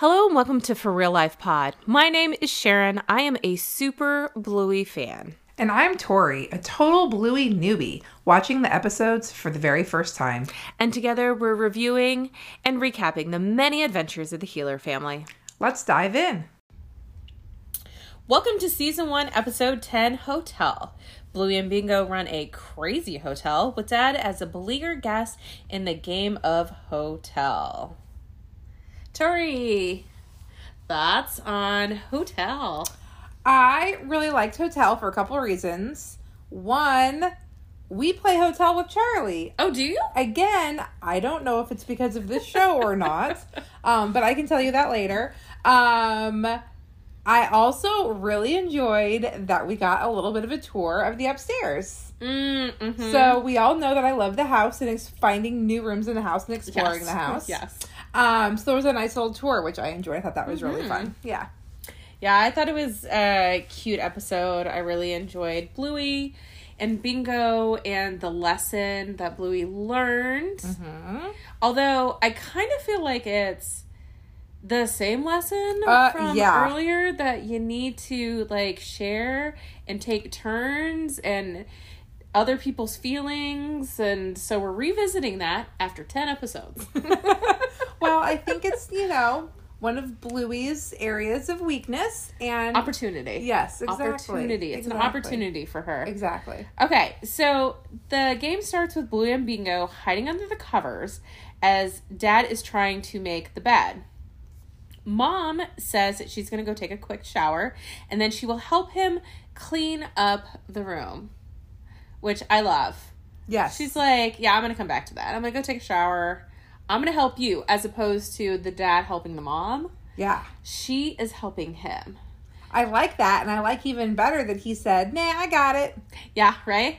Hello and welcome to For Real Life Pod. My name is Sharon. I am a super Bluey fan. And I'm Tori, a total Bluey newbie, watching the episodes for the very first time. And together we're reviewing and recapping the many adventures of the Heeler family. Let's dive in. Welcome to season one, episode 10 Hotel. Bluey and Bingo run a crazy hotel with Dad as a beleaguered guest in the game of Hotel. Tori, thoughts on Hotel? I really liked Hotel for a couple of reasons. One, we play Hotel with Charlie. Oh, do you? Again, I don't know if it's because of this show or not, um, but I can tell you that later. Um, I also really enjoyed that we got a little bit of a tour of the upstairs. Mm, mhm. So we all know that I love the house and ex- finding new rooms in the house and exploring Yes. the house. Yes. Um, so there was a nice little tour, which I enjoyed. I thought that was really Mhm. fun. Yeah. Yeah, I thought it was a cute episode. I really enjoyed Bluey and Bingo and the lesson that Bluey learned. Mm-hmm. Although I kind of feel like it's the same lesson Uh, from yeah. earlier that you need to like share and take turns and other people's feelings and so we're revisiting that after 10 episodes. well, I think it's, you know, one of Bluey's areas of weakness and opportunity. Yes, exactly. Opportunity. It's an opportunity for her. Exactly. Okay, so the game starts with Bluey and Bingo hiding under the covers as Dad is trying to make the bed. Mom says that she's going to go take a quick shower and then she will help him clean up the room, which I love. Yes. She's like, Yeah, I'm going to come back to that. I'm going to go take a shower. I'm going to help you, as opposed to the dad helping the mom. yeah. She is helping him. I like that, and I like even better that he said, "Nah, I got it." Yeah, right?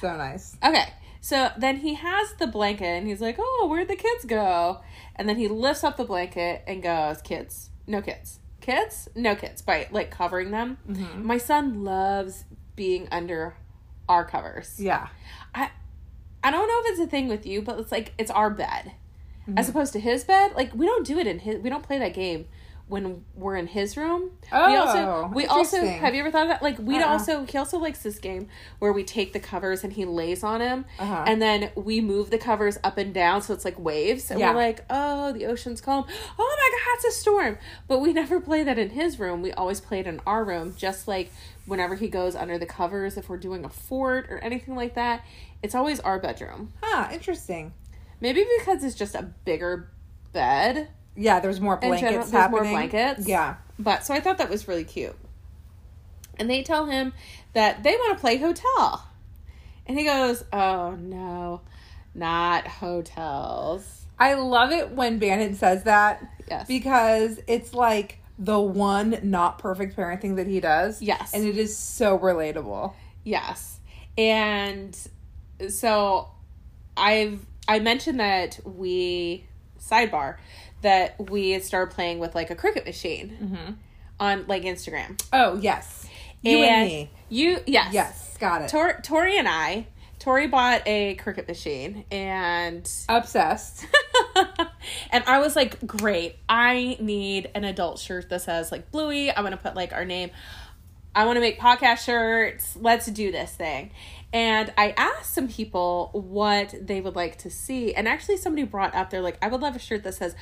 So nice. Okay. So then he has the blanket and he's like, Oh, where'd the kids go? And then he lifts up the blanket and goes, Kids? No kids. Kids? No kids. By like covering them. Mm-hmm. My son loves being under our covers. Yeah. I I don't know if it's a thing with you, but it's like it's our bed. Mm-hmm. As opposed to his bed. Like we don't do it in his we don't play that game when we're in his room. we Oh, also we also have you ever thought of that? Like we Uh-uh. also he also likes this game where we take the covers and he lays on him Uh-huh. and then we move the covers up and down so it's like waves and Yeah. we're like, "Oh, the ocean's calm. Oh my god, it's a storm." But we never play that in his room. We always play it in our room just like whenever he goes under the covers if we're doing a fort or anything like that. It's always our bedroom. Huh. Interesting. Maybe because it's just a bigger bed. Yeah. There's more blankets general, there's more blankets. Yeah. But so I thought that was really cute. And they tell him that they want to play hotel. And he goes, Oh no, not hotels. I love it when Bandit says that Yes. because it's like the one not perfect parenting that he does. Yes. And it is so relatable. Yes. And so I've I mentioned that we sidebar that we started playing with like a Cricut machine Mm-hmm. on like Instagram. Oh, yes. You and, me. You yes. Yes. Got it. Tor- Tori and I, Tori bought a Cricut machine and Obsessed. and I was like, great. I need an adult shirt that says like Bluey. I'm gonna put like our name. I want to make podcast shirts. Let's do this thing. And I asked some people what they would like to see, and actually somebody brought up they're like, I would love a shirt that says.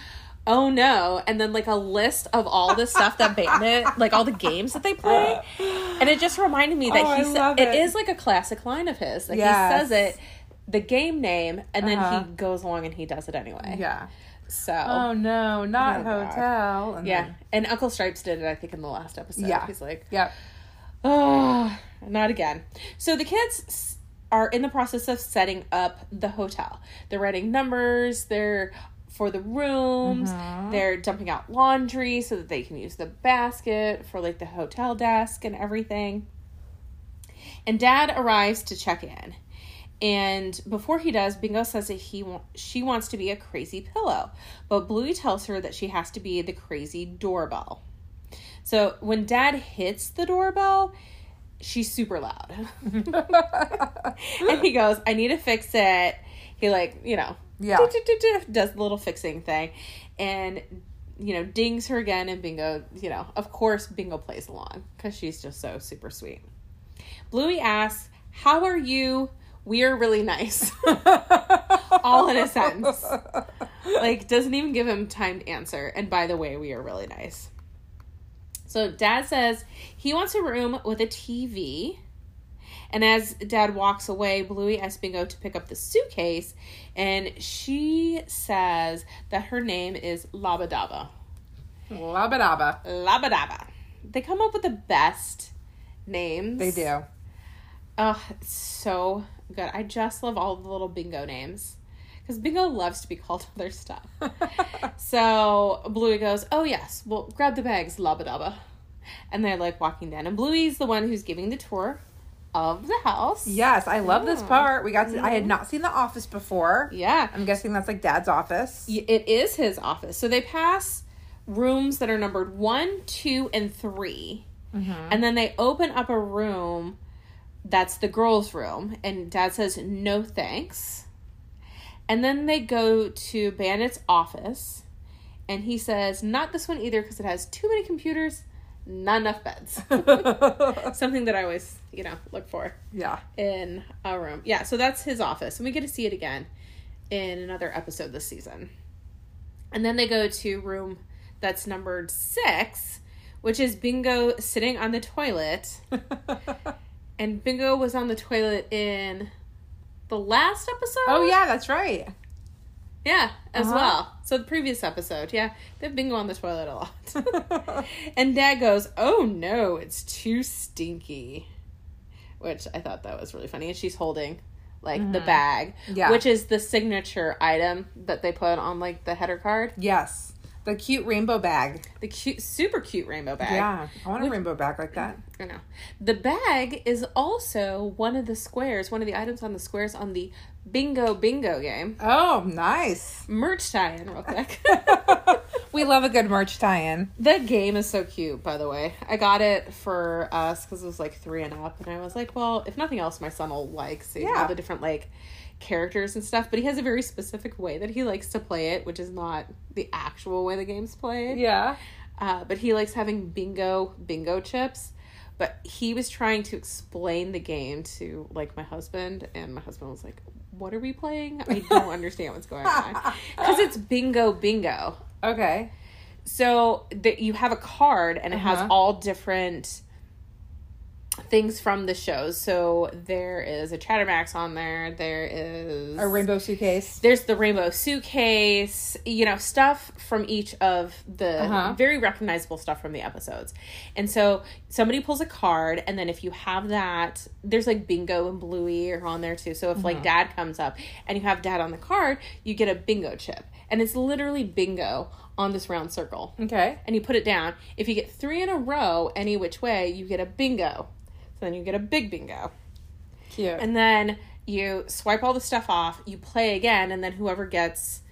Oh no, and then like a list of all the stuff that Bandit, like all the games that they play. And it just reminded me that Oh, he said it it. is like a classic line of his. Like Yes. he says it, the game name, and then Uh-huh. he goes along and he does it anyway. yeah. So Oh no, not Oh, hotel. And yeah, then- and Uncle Stripes did it. I think in the last episode. Yeah. he's like, Yep. Oh, not again. So the kids are in the process of setting up the hotel. They're writing numbers. They're for the rooms. Mhm. They're dumping out laundry so that they can use the basket for like the hotel desk and everything. And Dad arrives to check in. And before he does, Bingo says that he wa- she wants to be a crazy pillow, but Bluey tells her that she has to be the crazy doorbell. So when Dad hits the doorbell, she's super loud, and he goes, "I need to fix it." He like you know Yeah. does the little fixing thing, and you know, dings her again, and Bingo, you know, of course, Bingo plays along because she's just so super sweet. Bluey asks, How are you? We are really nice. All in a sentence. Like, doesn't even give him time to answer. And by the way, we are really nice. So, dad says he wants a room with a TV. And as dad walks away, Bluey asks Bingo to pick up the suitcase. And she says that her name is Labadaba. Labadaba. Labadaba. They come up with the best names. They do. Oh, so good. I just love all the little bingo names. Because Bingo loves to be called other stuff. so Bluey goes, Oh, yes, well, grab the bags, Labadaba. And they're like walking down. And Bluey's the one who's giving the tour of the house. Yes, I love this part. We got to, I had mm-hmm. not seen the office before. Yeah. I'm guessing that's like dad's office. It is his office. So they pass rooms that are numbered one, two, and 3 mm-hmm. And then they open up a room that's the girls' room. And dad says, no thanks. And then they go to Bandit's office. And he says, not this one either because it has too many computers, not enough beds. Something that I always, you know, look for yeah. in a room. Yeah, so that's his office, and we get to see it again in another episode this season. And then they go to room that's numbered six, which is Bingo sitting on the toilet. And Bingo was on the toilet in the last episode. oh yeah, that's right. yeah, as Uh-huh. well. So the previous episode, yeah, they have Bingo on the toilet a lot. and Dad goes, "Oh no, it's too stinky," which I thought that was really funny. And she's holding like the bag, Yeah. which is the signature item that they put on like the header card, yes. The cute rainbow bag. the cute, super cute rainbow bag. Yeah. I want a Which- rainbow bag like that. I know. The bag is also one of the squares, one of the items on the squares on the Bingo Bingo game. Oh, nice. Merch tie-in, real quick. we love a good merch tie-in. The game is so cute, by the way. I got it for us because it was like three and up, and I was like, well, if nothing else, my son will like seeing Yeah. all the different like characters and stuff. But he has a very specific way that he likes to play it, which is not the actual way the game's played. Yeah. Uh, but he likes having bingo bingo chips. But he was trying to explain the game to like my husband, and my husband was like, "What are we playing? I don't understand what's going on." Because it's bingo bingo. Okay. So that you have a card and it has Uh-huh. all different things from the shows. So there is a Chattermax on there. There is A rainbow suitcase. there's the rainbow suitcase, you know, stuff from each of the Uh-huh. very recognizable stuff from the episodes. And so somebody pulls a card, and then if you have that, there's like bingo and bluey are on there too. So if Uh-huh. like dad comes up and you have dad on the card, you get a bingo chip. And it's literally bingo on this round circle. Okay. And you put it down. If you get three in a row, any which way, you get a bingo. So then you get a big bingo. Cute. And then you swipe all the stuff off, you play again, and then whoever gets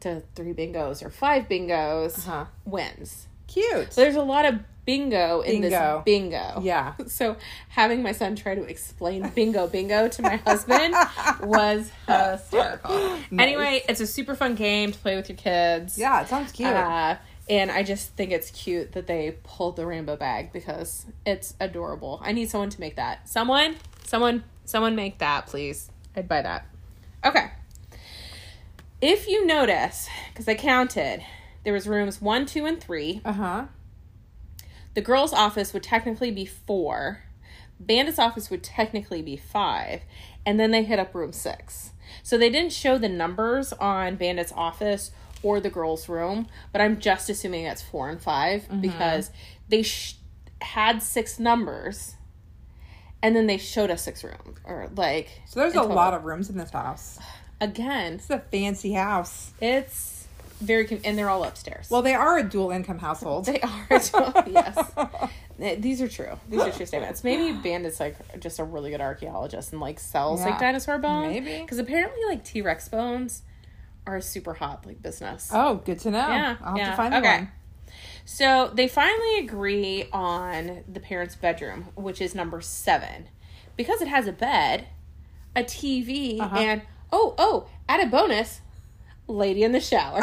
to three bingos or five bingos Uh-huh. wins. Cute. So there's a lot of bingo in Bingo. this bingo. Yeah. So having my son try to explain bingo bingo to my husband was hysterical. Anyway, it's a super fun game to play with your kids. Yeah, it sounds cute. Uh, and I just think it's cute that they pulled the rainbow bag because it's adorable. I need someone to make that. Someone, someone, someone make that, please. I'd buy that. Okay. If you notice, because I counted, there was rooms one, two, and three. Uh huh. The girls' office would technically be four. Bandit's office would technically be five. And then they hit up room six. So they didn't show the numbers on Bandit's office or the girls' room, but I'm just assuming that's four and 5 Mm-hmm. because they sh- had six numbers and then they showed us six rooms. Or like. So there's a lot of rooms in this house. Again, It's a fancy house. it's very. Con- and they're all upstairs. Well, they are a dual income household. They are well. yes. These are true. These are true statements. Maybe Bandit's like just a really good archaeologist and like sells Yeah. like dinosaur bones. Maybe. Because apparently like T Rex bones are a super hot like business. Oh, good to know. Yeah, I'll have yeah. to find Okay. one. So they finally agree on the parents' bedroom, which is number seven. Because it has a bed, a TV, Uh-huh. and oh, oh, add a bonus, lady in the shower.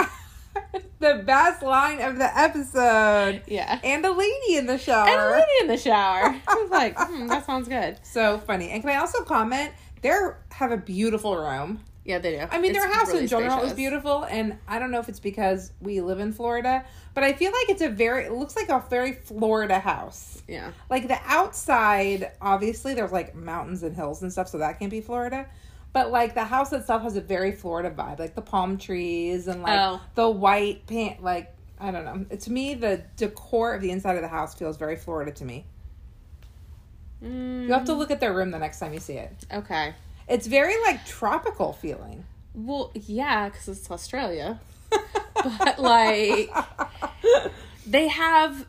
the best line of the episode. Yeah. And a lady in the shower. And a lady in the shower. I was like, hmm, that sounds good. So funny. And can I also comment? They have a beautiful room. Yeah, they do. I mean, their house really in general is beautiful, and I don't know if it's because we live in Florida, but I feel like it's a very, it looks like a very Florida house. Yeah. Like the outside, obviously, there's like mountains and hills and stuff, so that can't be Florida. But like the house itself has a very Florida vibe, like the palm trees and like Oh. the white paint. Like I don't know. To me, the decor of the inside of the house feels very Florida to me. Mm, You have to look at their room the next time you see it. Okay. It's very like tropical feeling. Well, yeah, because it's Australia. but like, they have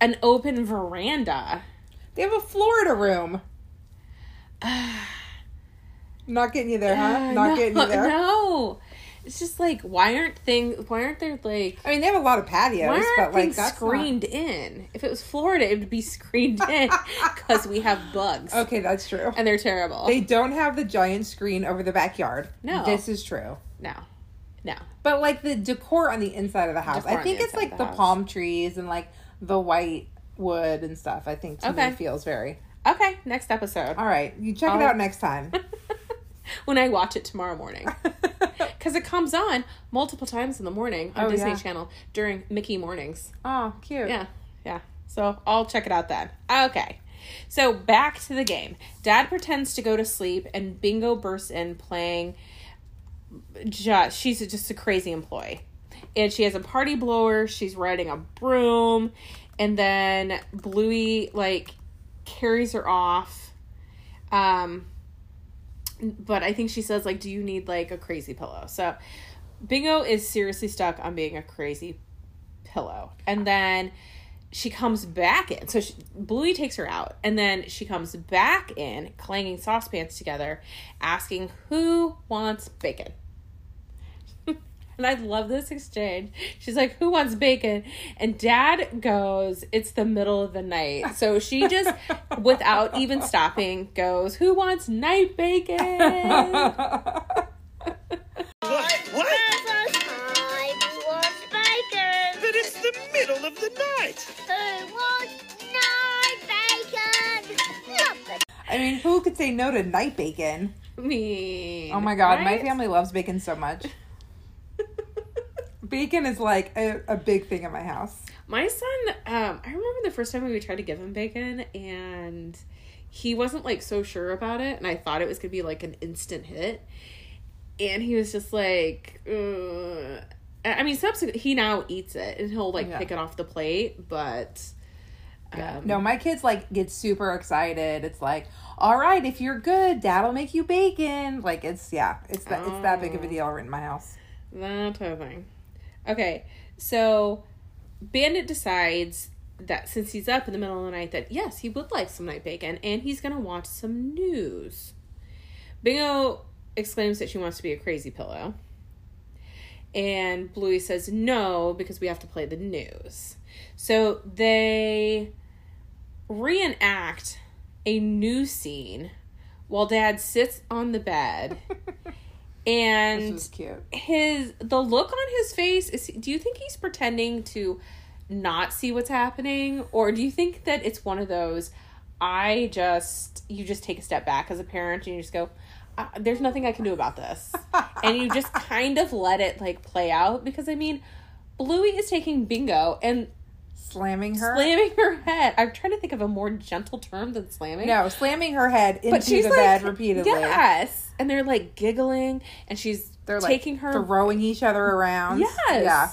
an open veranda. They have a Florida room. Not getting you there, huh? Uh, Not no, getting you there. No. It's just like, why aren't things? Why aren't there like? I mean, they have a lot of patios, Why aren't but like things that's not- screened in? If it was Florida, it would be screened in because we have bugs Okay, that's true. and they're terrible. They don't have the giant screen over the backyard. No. this is true. no, no. But like the decor on the inside of the house, Decor I think it's like the, the palm trees and like the white wood and stuff. I think to Okay. me feels very. Okay, next episode. All right, you check it I'll- out next time. when I watch it tomorrow morning. Because it comes on multiple times in the morning on Oh, Disney yeah. Channel during Mickey mornings. oh, cute. Yeah, yeah. So I'll check it out then. Okay. So back to the game. Dad pretends to go to sleep, and Bingo bursts in playing. Just she's just a crazy employee, and she has a party blower. She's riding a broom, and then Bluey like carries her off. Um, but I think she says like, "Do you need like a crazy pillow?" So Bingo is seriously stuck on being a crazy pillow, and then she comes back in. So she, Bluey takes her out, and then she comes back in, clanging saucepans together, asking who wants bacon. And I love this exchange. She's like, "Who wants bacon?" And Dad goes, "It's the middle of the night." So she just, without even stopping, goes, "Who wants night bacon?" What? What? I want bacon. But it's the middle of the night. Who wants night bacon? Love I mean, who could say no to night bacon? Me. Oh my god, my family loves bacon so much. Bacon is like a, a big thing in my house. My son, um, I remember the first time we tried to give him bacon, and he wasn't like so sure about it, and I thought it was gonna be like an instant hit, and he was just like, Ugh. I mean, subsequently he now eats it, and he'll like Yeah. pick it off the plate, but Yeah. um, no, my kids like get super excited. It's like, all right, if you're good, dad'll make you bacon. Like it's yeah, it's that it's that big of a Oh. deal in my house. That type of thing. Okay, so Bandit decides that since he's up in the middle of the night, that yes, he would like some night bacon, and he's gonna watch some news. Bingo exclaims that she wants to be a crazy pillow, and Bluey says no because we have to play the news. So they reenact a new scene while Dad sits on the bed. And This is cute. his the look on his face is do you think he's pretending to not see what's happening or do you think that it's one of those i just you just take a step back as a parent and you just go uh, there's nothing i can do about this and you just kind of let it like play out because i mean bluey is taking bingo and Slamming her. slamming her head i'm trying to think of a more gentle term than slamming no, slamming her head into the like, bed repeatedly. yes and they're like giggling and she's They're like taking her throwing each other around. Yes. Yeah.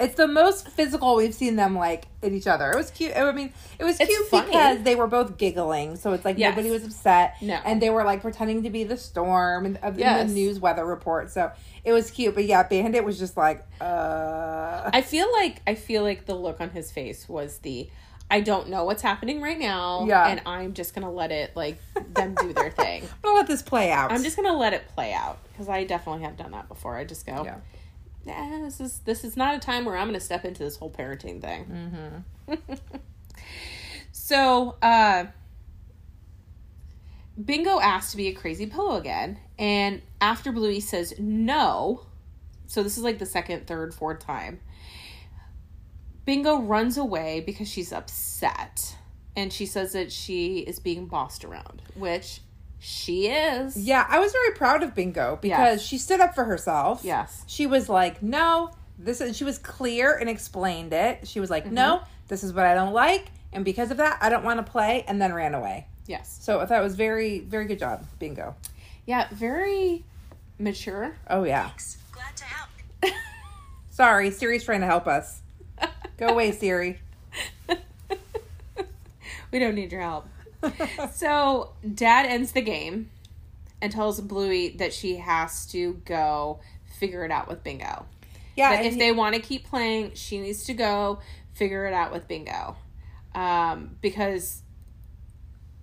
It's the most physical we've seen them like at each other. It was cute. I mean, it was It's cute funny. because they were both giggling, so it's like Yes. nobody was upset. No. and they were like pretending to be the storm and of Yes. the news weather report. So it was cute. But yeah, Bandit was just like, uh, I feel like I feel like the look on his face was the I don't know what's happening right now. Yeah. And I'm just gonna let it like them do their thing. I'm gonna let this play out. I'm just gonna let it play out because I definitely have done that before. I just go, yeah. this is this is not a time where I'm gonna step into this whole parenting thing. Mm-hmm. so, uh, Bingo asked to be a crazy pillow again, and after Bluey says no, So this is like the second, third, fourth time. Bingo runs away because she's upset. And she says that she is being bossed around, which she is. Yeah, I was very proud of Bingo because Yes. she stood up for herself. Yes. She was like, no, this is, she was clear and explained it. She was like, no, Mm-hmm. this is what I don't like. And because of that, I don't want to play. And then ran away. Yes. So I thought it was very, very good job, Bingo. Yeah, very mature. Oh, yeah. Glad to help. Sorry, Siri's trying to help us. Go away, Siri. we don't need your help. So dad ends the game and tells Bluey that she has to go figure it out with Bingo. Yeah. That if he- they want to keep playing, she needs to go figure it out with Bingo. Um, because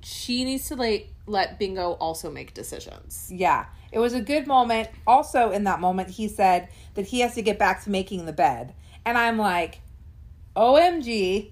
she needs to like let Bingo also make decisions. Yeah. It was a good moment. Also, in that moment, he said that he has to get back to making the bed. And I'm like, OMG.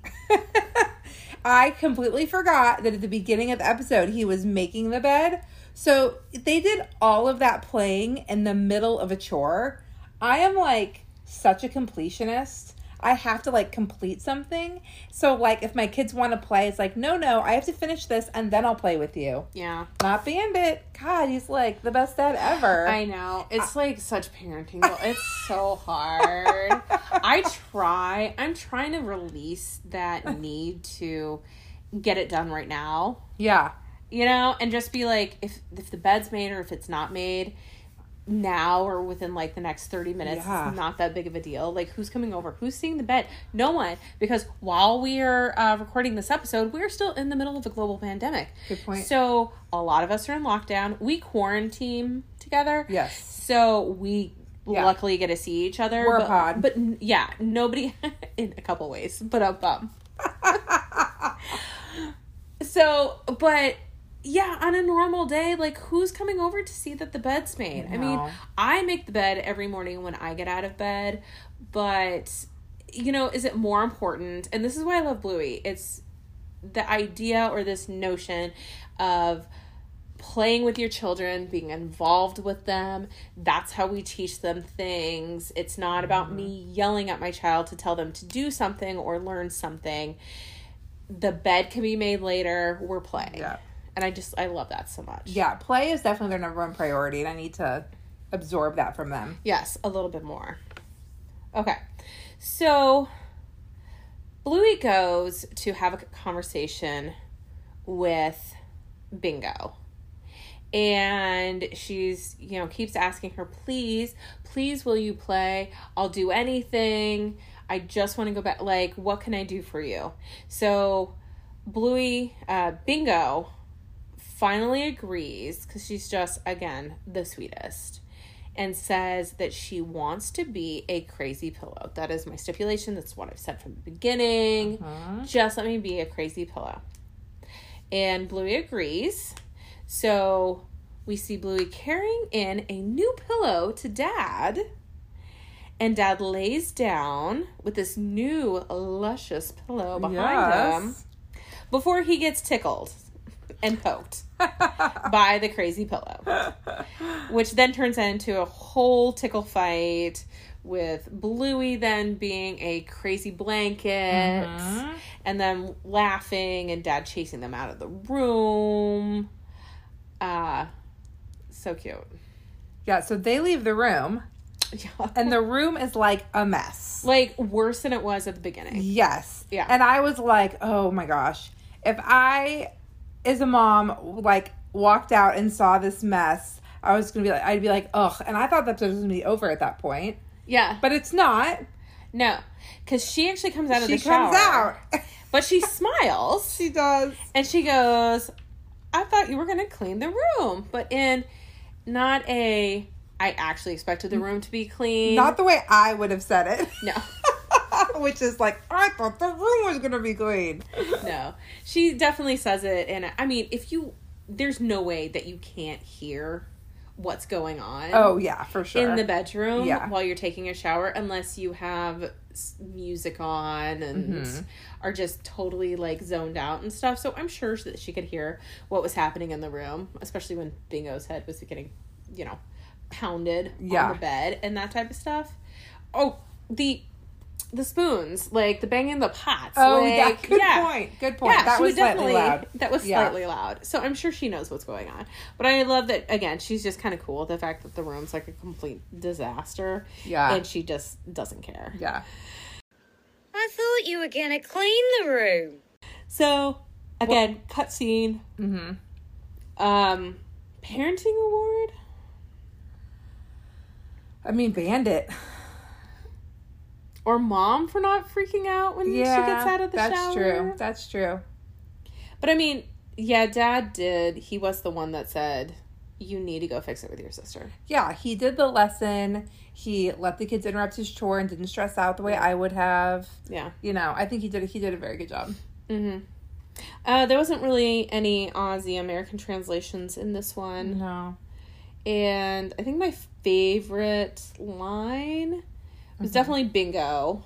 I completely forgot that at the beginning of the episode, he was making the bed. So they did all of that playing in the middle of a chore. I am like such a completionist. I have to like complete something. So, like, if my kids want to play, it's like, no, no, I have to finish this and then I'll play with you. Yeah. Not Bandit. God, he's like the best dad ever. I know. It's like such parenting. It's so hard. I try. I'm trying to release that need to get it done right now. yeah. You know, and just be like if if the bed's made or if it's not made now or within like the next 30 minutes Yeah. it's not that big of a deal like who's coming over who's seeing the bed no one because while we're uh, recording this episode we're still in the middle of a global pandemic Good point. so a lot of us are in lockdown we quarantine together Yes. so we Yeah. luckily get to see each other. We're a but, pod. But yeah, nobody in a couple ways, but a bum. so, but yeah, on a normal day, like who's coming over to see that the bed's made? I mean, I make the bed every morning when I get out of bed, but you know, is it more important? And this is why I love Bluey. It's the idea or this notion of playing with your children, being involved with them. That's how we teach them things. It's not about me mm-hmm. yelling at my child to tell them to do something or learn something. The bed can be made later. We're playing. Yeah. And I just I love that so much. Yeah, play is definitely their number one priority, and I need to absorb that from them. Yes, a little bit more. Okay. So Bluey goes to have a conversation with Bingo. And she's, you know, keeps asking her, please, please, will you play? I'll do anything. I just want to go back. Like, what can I do for you? So, Bluey, uh, Bingo finally agrees because she's just, again, the sweetest and says that she wants to be a crazy pillow. That is my stipulation. That's what I've said from the beginning. Uh-huh. Just let me be a crazy pillow. And Bluey agrees. So we see Bluey carrying in a new pillow to Dad. And Dad lays down with this new luscious pillow behind him before he gets tickled and poked by the crazy pillow, which then turns into a whole tickle fight with Bluey then being a crazy blanket and then laughing and dad chasing them out of the room. Uh so cute. Yeah, so they leave the room, Yeah. and the room is like a mess. like worse than it was at the beginning. Yes. Yeah. And I was like, oh my gosh. If I, as a mom, like walked out and saw this mess, I was to be like, I'd be like, ugh. And I thought that episode was to be over at that point. Yeah. But it's not. No. Cuz she actually comes out of She the shower. She comes out. But she smiles. she does. And she goes, I thought you were to clean the room, but in not a, I actually expected the mm. room to be clean. Not the way I would have said it. no, Which is like, I thought the room was going to be clean. no. She definitely says it. And I mean, if you, there's no way that you can't hear what's going on. Oh, yeah, for sure. In the bedroom Yeah. while you're taking a shower, unless you have music on and Mm-hmm. are just totally like zoned out and stuff. So I'm sure that she could hear what was happening in the room, especially when Bingo's head was getting, you know, pounded Yeah. on the bed and that type of stuff. Oh, the the spoons, like the banging the pots. Oh, like, yeah. Good yeah. point. Good point. Yeah, that she was would definitely loud. that was Yeah. slightly loud. So I'm sure she knows what's going on. But I love that again. She's just kind of cool. The fact that the room's like a complete disaster. Yeah. and she just doesn't care. Yeah. I thought you were gonna clean the room. So again, cutscene. Mm-hmm. Um, parenting award. I mean, Bandit. Or mom for not freaking out when Yeah, she gets out of the that's shower. That's true. That's true. But I mean, yeah, dad did. He was the one that said, "You need to go fix it with your sister." Yeah, he did the lesson. He let the kids interrupt his chore and didn't stress out the way I would have. Yeah. You know, I think he did. He did a very good job. Mm-hmm. Uh, there wasn't really any Aussie American translations in this one, No. and I think my favorite line was definitely bingo.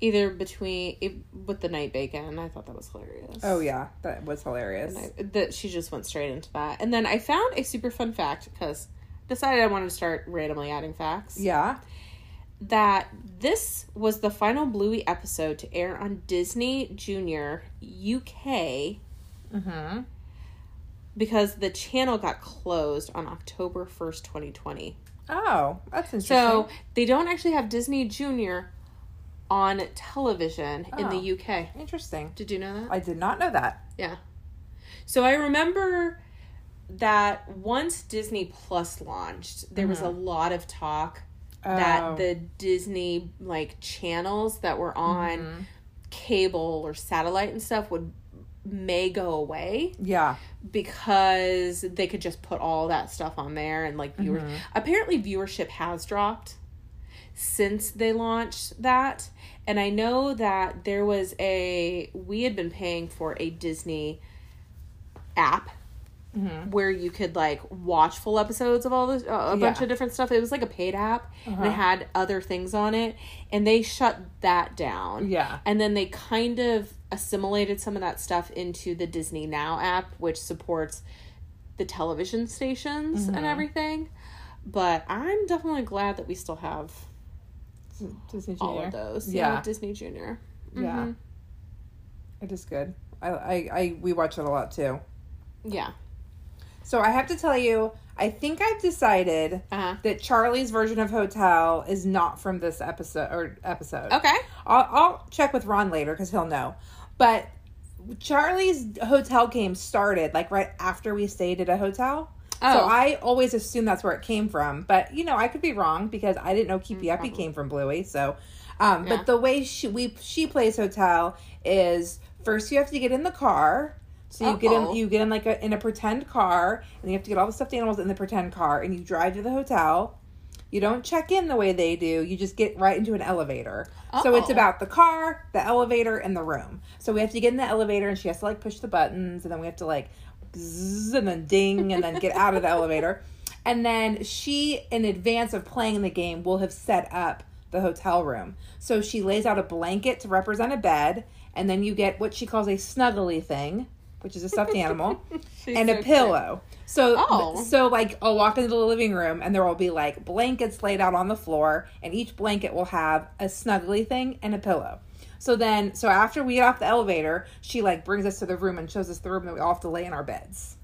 Either between it, with the night bacon, I thought that was hilarious. Oh yeah, that was hilarious. That she just went straight into that. And then I found a super fun fact because decided I wanted to start randomly adding facts. Yeah. That this was the final Bluey episode to air on Disney Junior UK Mm-hmm. because the channel got closed on October 1st, 2020. Oh, that's interesting. So they don't actually have Disney Junior on television in the Oh. UK. interesting. Did you know that? I did not know that. Yeah. So I remember that once Disney Plus launched, there was a mm-hmm. lot of talk Oh. that the Disney like channels that were on mm-hmm. cable or satellite and stuff would may go away Yeah. because they could just put all that stuff on there and like viewers mm-hmm. apparently viewership has dropped since they launched that. And i know that there was a we had been paying for a disney app mm-hmm. where you could like watch full episodes of all this uh, a bunch of different stuff. It was like a paid app. And uh-huh. it had other things on it. And they shut that down. Yeah. and then they kind of assimilated some of that stuff into the Disney Now app, which supports the television stations Mm-hmm. and everything. But I'm definitely glad that we still have Disney all Junior. of those. Yeah. Disney Junior. Yeah. It is good. I, I, I we watch it a lot too. Yeah. So I have to tell you, I think I've decided Uh-huh. that Charlie's version of Hotel is not from this episode or episode. Okay. I'll, I'll check with Ron later because he'll know. But Charlie's hotel game started like right after we stayed at a hotel. So Oh. I always assume that's where it came from. But you know, I could be wrong because I didn't know Keepy Uppy came from Bluey. So, um, Yeah. but the way she we she plays hotel is first you have to get in the car. So you get Uh-oh. in you get in like a in a pretend car and you have to get all the stuffed animals in the pretend car and you drive to the hotel. You don't check in the way they do. You just get right into an elevator. So it's about the car, the elevator, and the room. So we have to get in the elevator, and she has to like push the buttons, and then we have to like zzz, and then ding, and then get out of the elevator. And then she, in advance of playing the game, will have set up the hotel room. So she lays out a blanket to represent a bed, and then you get what she calls a snuggly thing, which is a stuffed animal, and so a pillow. So, Oh. so like I'll walk into the living room and there will be like blankets laid out on the floor, and each blanket will have a snuggly thing and a pillow. So then, so after we get off the elevator, she like brings us to the room and shows us the room that we all have to lay in our beds.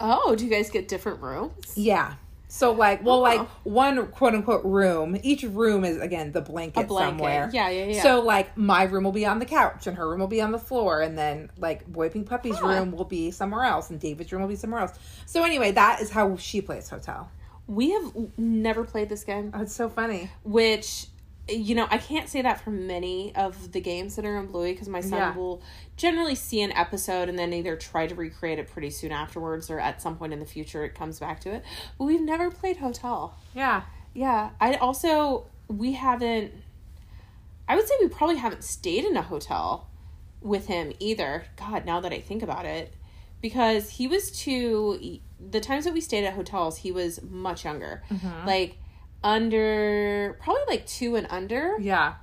Oh, do you guys get different rooms? Yeah. So like, well, oh, like Oh. one quote unquote room. Each room is again the blanket, blanket. somewhere. Yeah, yeah, yeah. So like, my room will be on the couch, and her room will be on the floor, and then like Boy Pink Puppy's Huh. room will be somewhere else, and David's room will be somewhere else. So anyway, that is how she plays hotel. We have never played this game. Oh, it's so funny. which you know i can't say that for many of the games that are in bluey because my son Yeah. will generally see an episode and then either try to recreate it pretty soon afterwards or at some point in the future it comes back to it. But we've never played hotel. Yeah. yeah. I also we haven't i would say we probably haven't stayed in a hotel with him either. God now that i think about it. Because he was too the times that we stayed at hotels he was much younger. Mm-hmm. Like under probably like two and under Yeah.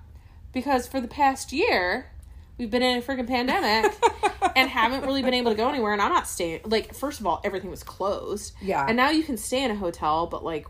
because for the past year we've been in a freaking pandemic and haven't really been able to go anywhere and i'm not staying like first of all everything was closed Yeah. and now you can stay in a hotel but like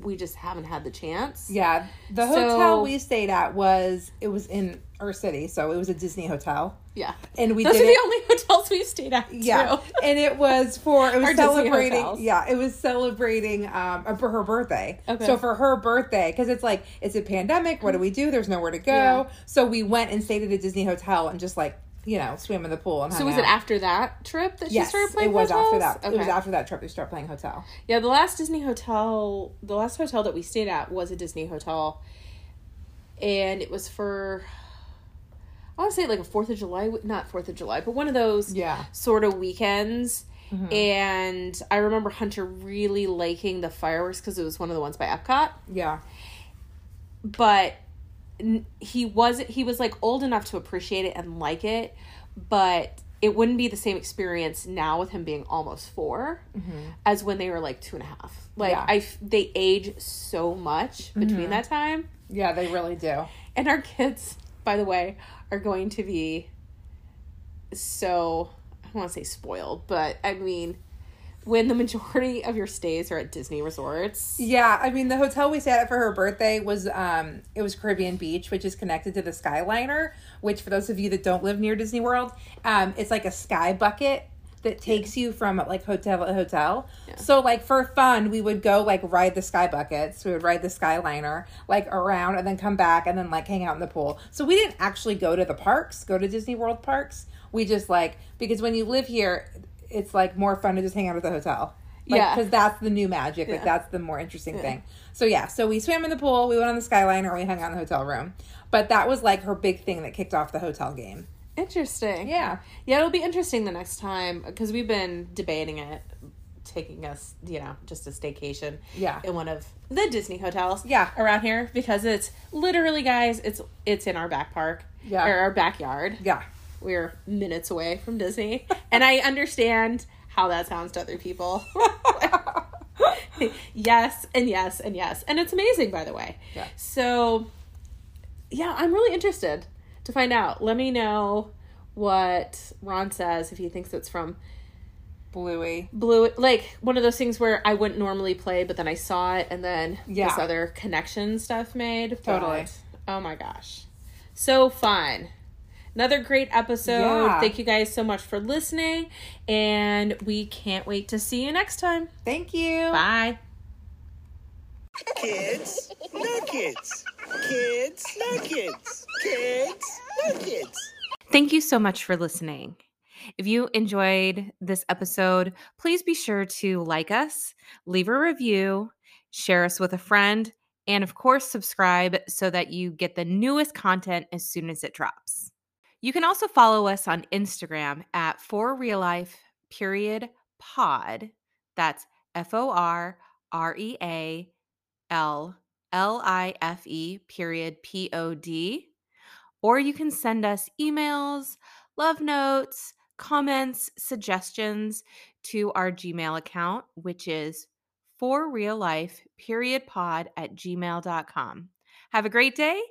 we just haven't had the chance. Yeah, the So- hotel we stayed at was it was in our city, so it was a Disney hotel, Yeah. and we Those did are it. the only hotels we've stayed at. yeah, and it was for it was Our celebrating. Yeah, it was celebrating um uh, for her birthday. Okay. So for her birthday, because it's like it's a pandemic. What do we do? There's nowhere to go. Yeah. So we went and stayed at a Disney hotel and just like you know swim in the pool and. So was it after that trip that she Yes, started playing it was after hotels? that. It was after that trip we started playing hotel. Yeah, the last Disney hotel, the last hotel that we stayed at was a Disney hotel, and it was for, I want to say like a Fourth of July, not Fourth of July, but one of those Yeah. sort of weekends. Mm-hmm. And I remember Hunter really liking the fireworks because it was one of the ones by Epcot. Yeah. But he was he was like old enough to appreciate it and like it, but it wouldn't be the same experience now with him being almost 4 mm-hmm. as when they were like two and a half. Like Yeah. I, they age so much between mm-hmm. that time, Yeah, they really do. and our kids, by the way, are going to be so I don't want to say spoiled, but I mean. When the majority of your stays are at Disney resorts, Yeah, I mean the hotel we stayed at for her birthday was um it was Caribbean Beach, which is connected to the Skyliner, which for those of you that don't live near Disney World, um it's like a sky bucket that takes you from like hotel to hotel. So like for fun, we would go like ride the sky buckets. We would ride the Skyliner like around and then come back and then like hang out in the pool. So we didn't actually go to the parks, go to Disney World parks. We just like because when you live here, it's like more fun to just hang out at the hotel. Like, Yeah. because that's the new magic. Like Yeah. that's the more interesting thing. So yeah, so we swam in the pool, we went on the Skyliner, we hung out in the hotel room. But that was like her big thing that kicked off the hotel game. Interesting. Yeah. Yeah, it'll be interesting the next time because we've been debating it, taking us, you know, just a staycation. Yeah. In one of the Disney hotels. Yeah. Around here because it's literally, guys, it's it's in our back park. Yeah. Or our backyard. Yeah. We're minutes away from Disney, and I understand how that sounds to other people. yes, and yes, and yes, and it's amazing, by the way. Yeah. So, yeah, I'm really interested to find out. Let me know what Ron says if he thinks it's from Bluey. Blue, like one of those things where I wouldn't normally play, but then I saw it, and then Yeah. this other connection stuff made. Totally. But, oh my gosh, so fun! Another great episode. Yeah. Thank you guys so much for listening, and we can't wait to see you next time. Thank you. Bye. Kids, no kids. Kids, no kids. Kids, no kids. Thank you so much for listening. If you enjoyed this episode, please be sure to like us, leave a review, share us with a friend, and of course, subscribe so that you get the newest content as soon as it drops. You can also follow us on Instagram at for real life period pod. That's F O R R E A L L I F E period P O D or you can send us emails, love notes, comments, suggestions to our Gmail account, which is for real life period pod at gmail.com. Have a great day